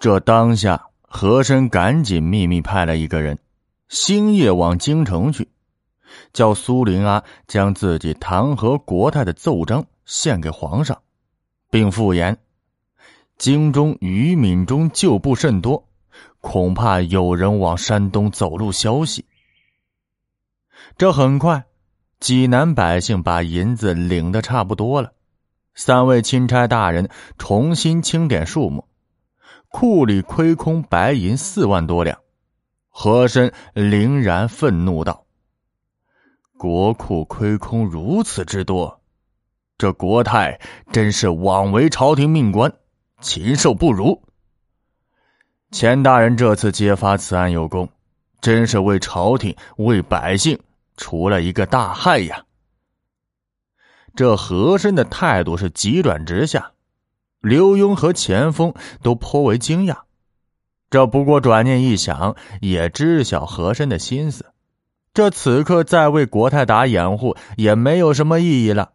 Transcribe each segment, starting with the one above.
这当下，和珅赶紧秘密派了一个人，星夜往京城去，叫苏林阿将自己弹劾国泰的奏章献给皇上，并附言：京中于敏中旧部甚多，恐怕有人往山东走漏消息。这很快，济南百姓把银子领的差不多了，三位钦差大人重新清点数目。库里亏空白银四万多两，和珅凛然愤怒道：“国库亏空如此之多，这国泰真是枉为朝廷命官，禽兽不如。钱大人这次揭发此案有功，真是为朝廷为百姓除了一个大害呀！”这和珅的态度是急转直下。刘墉和钱锋都颇为惊讶，这不过转念一想，也知晓和珅的心思。这此刻再为国泰打掩护也没有什么意义了，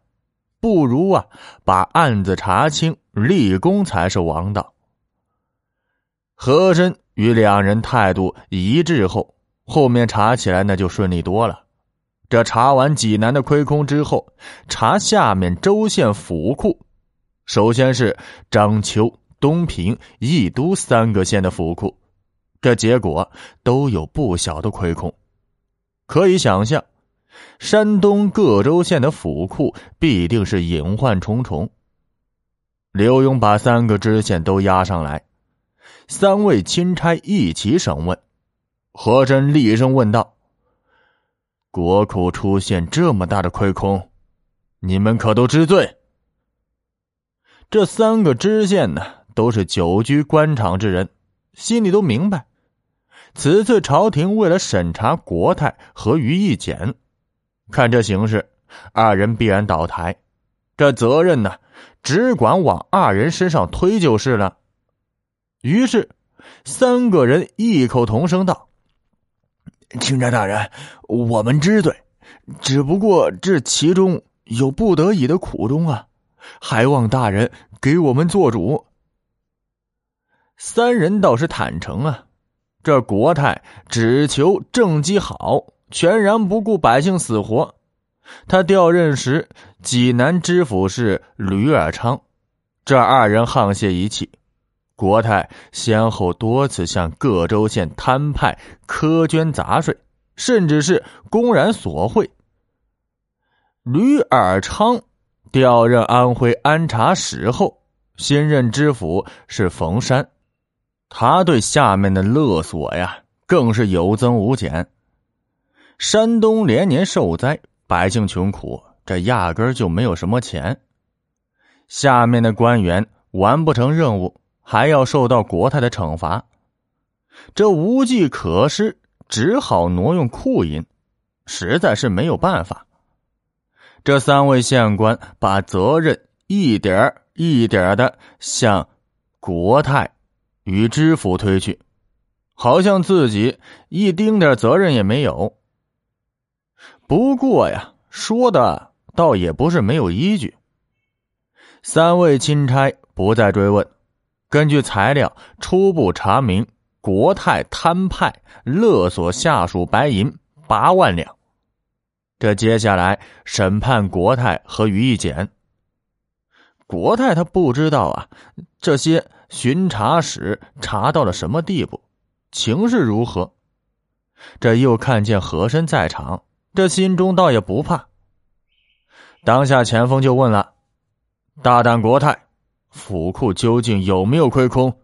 不如啊，把案子查清，立功才是王道。和珅与两人态度一致后，后面查起来那就顺利多了。这查完济南的亏空之后，查下面州县府库。首先是章丘、东平、益都三个县的府库，这结果都有不小的亏空。可以想象，山东各州县的府库必定是隐患重重。刘墉把三个知县都押上来，三位钦差一起审问。和珅厉声问道：“国库出现这么大的亏空，你们可都知罪？”这三个知县呢，都是久居官场之人，心里都明白，此次朝廷为了审查国泰和于义简，看这形势，二人必然倒台，这责任呢，只管往二人身上推就是了。于是，三个人异口同声道：“钦差大人，我们知罪，只不过这其中有不得已的苦衷啊。”还望大人给我们做主。三人倒是坦诚啊，这国泰只求政绩好，全然不顾百姓死活。他调任时，济南知府是吕尔昌，这二人沆瀣一气。国泰先后多次向各州县摊派苛捐杂税，甚至是公然索贿。吕尔昌。调任安徽安察使后，新任知府是冯山，他对下面的勒索呀，更是有增无减。山东连年受灾，百姓穷苦，这压根就没有什么钱。下面的官员完不成任务，还要受到国泰的惩罚，这无计可施，只好挪用库银，实在是没有办法。这三位县官把责任一点一点的向国泰与知府推去，好像自己一丁点责任也没有。不过呀，说的倒也不是没有依据。三位钦差不再追问，根据材料初步查明，国泰摊派勒索下属白银八万两。这接下来审判国泰和于义简。国泰他不知道啊，这些巡查使查到了什么地步，情势如何？这又看见和珅在场，这心中倒也不怕。当下前锋就问了：“大胆国泰，府库究竟有没有亏空？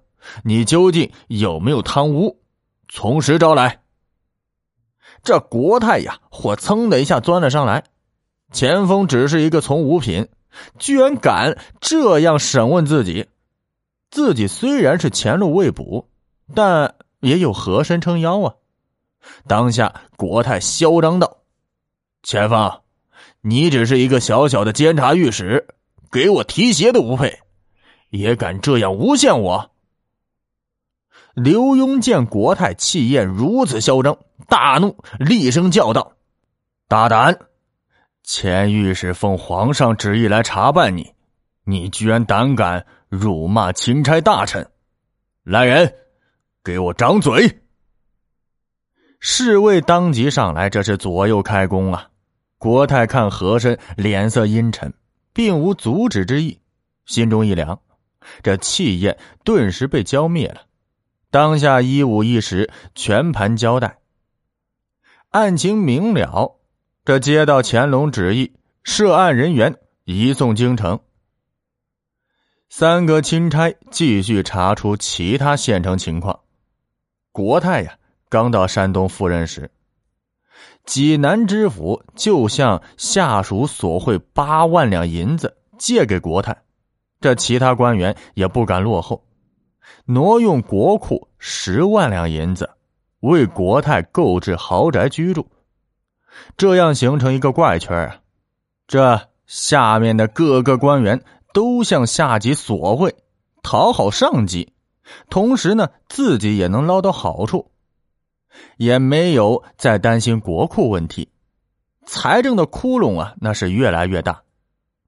你究竟有没有贪污？从实招来。”这国泰呀，火噌的一下钻了上来。钱锋只是一个从五品，居然敢这样审问自己。自己虽然是前路未卜，但也有和珅撑腰啊。当下国泰嚣张道：“钱锋，你只是一个小小的监察御史，给我提鞋都不配，也敢这样诬陷我？”刘墉见国泰气焰如此嚣张。大怒，厉声叫道：“大胆！前御史奉皇上旨意来查办你，你居然胆敢辱骂钦差大臣！来人，给我掌嘴！侍卫当即上来，这是左右开弓啊！国泰看和珅脸色阴沉，并无阻止之意，心中一凉，这气焰顿时被浇灭了。当下一五一十全盘交代，案情明了。这接到乾隆旨意，涉案人员移送京城。三个钦差继续查出其他县城情况。国泰呀，刚到山东赴任时，济南知府就向下属索贿八万两银子借给国泰，这其他官员也不敢落后，挪用国库十万两银子，为国泰购置豪宅居住。这样形成一个怪圈啊！这下面的各个官员都向下级索贿，讨好上级，同时呢，自己也能捞到好处，也没有再担心国库问题。财政的窟窿啊，那是越来越大，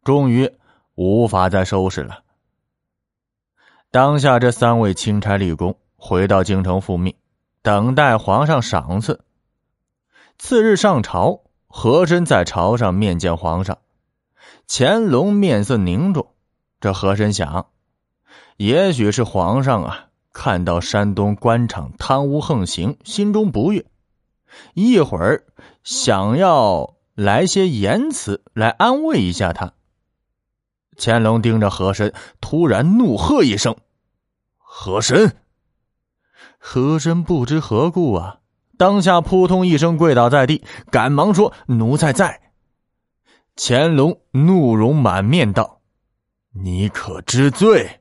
终于无法再收拾了。当下这三位钦差立功，回到京城复命，等待皇上赏赐。次日上朝，和珅在朝上面见皇上，乾隆面色凝重。这和珅想，也许是皇上啊，看到山东官场贪污横行，心中不悦，一会儿想要来些言辞来安慰一下他。乾隆盯着和珅，突然怒喝一声：“和珅！”和珅不知何故啊。当下扑通一声跪倒在地，赶忙说：“奴才在。”乾隆怒容满面道：“你可知罪？”